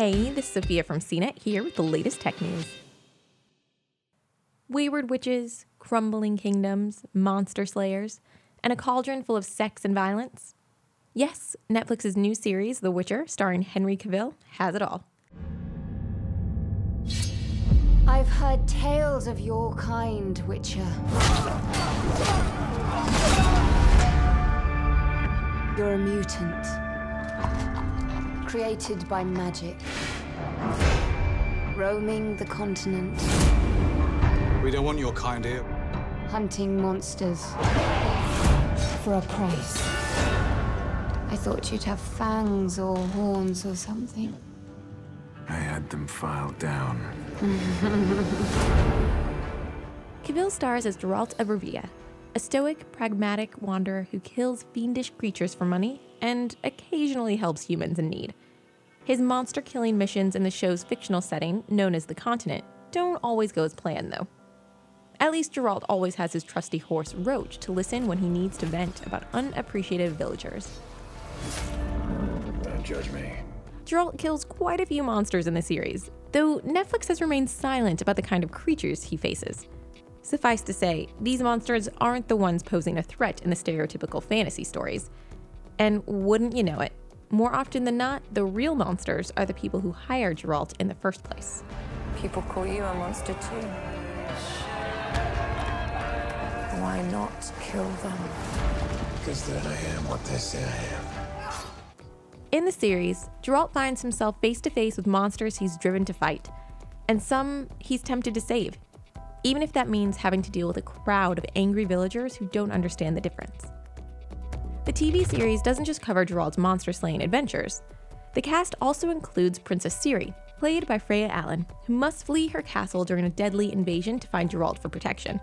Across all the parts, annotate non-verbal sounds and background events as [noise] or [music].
Hey, this is Sophia from CNET here with the latest tech news. Wayward witches, crumbling kingdoms, monster slayers, and a cauldron full of sex and violence. Yes, Netflix's new series, The Witcher, starring Henry Cavill, has it all. I've heard tales of your kind, Witcher. You're a mutant. Created by magic. Roaming the continent. We don't want your kind here. Hunting monsters. For a price. I thought you'd have fangs or horns or something. I had them filed down. [laughs] Cavill stars as Geralt of Rivia, a stoic, pragmatic wanderer who kills fiendish creatures for money and occasionally helps humans in need. His monster killing missions in the show's fictional setting, known as the Continent, don't always go as planned, though. At least Geralt always has his trusty horse Roach to listen when he needs to vent about unappreciated villagers. Don't judge me. Geralt kills quite a few monsters in the series, though Netflix has remained silent about the kind of creatures he faces. Suffice to say, these monsters aren't the ones posing a threat in the stereotypical fantasy stories. And wouldn't you know it, more often than not, the real monsters are the people who hired Geralt in the first place. People call you a monster too. Why not kill them? Because then I am what they say I am. In the series, Geralt finds himself face to face with monsters he's driven to fight, and some he's tempted to save, even if that means having to deal with a crowd of angry villagers who don't understand the difference. The TV series doesn't just cover Geralt's monster slaying adventures. The cast also includes Princess Ciri, played by Freya Allan, who must flee her castle during a deadly invasion to find Geralt for protection,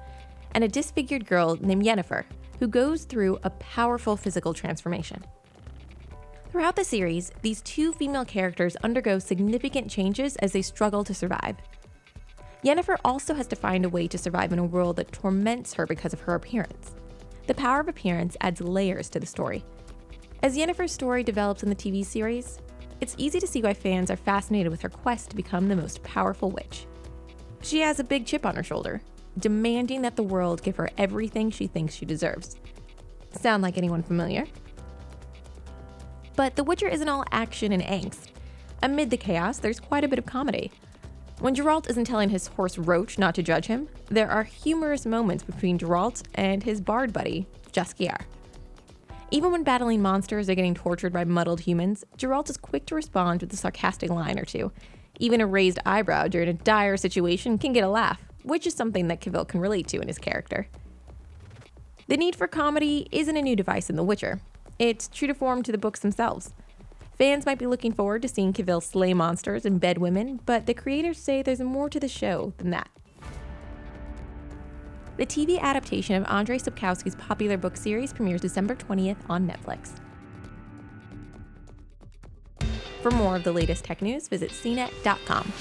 and a disfigured girl named Yennefer, who goes through a powerful physical transformation. Throughout the series, these two female characters undergo significant changes as they struggle to survive. Yennefer also has to find a way to survive in a world that torments her because of her appearance. The power of appearance adds layers to the story. As Yennefer's story develops in the TV series, it's easy to see why fans are fascinated with her quest to become the most powerful witch. She has a big chip on her shoulder, demanding that the world give her everything she thinks she deserves. Sound like anyone familiar? But The Witcher isn't all action and angst. Amid the chaos, there's quite a bit of comedy. When Geralt isn't telling his horse Roach not to judge him, there are humorous moments between Geralt and his bard buddy, Jaskier. Even when battling monsters or getting tortured by muddled humans, Geralt is quick to respond with a sarcastic line or two. Even a raised eyebrow during a dire situation can get a laugh, which is something that Cavill can relate to in his character. The need for comedy isn't a new device in The Witcher. It's true to form to the books themselves. Fans might be looking forward to seeing Cavill slay monsters and bed women, but the creators say there's more to the show than that. The TV adaptation of Andrei Sapkowski's popular book series premieres December 20th on Netflix. For more of the latest tech news, visit cnet.com.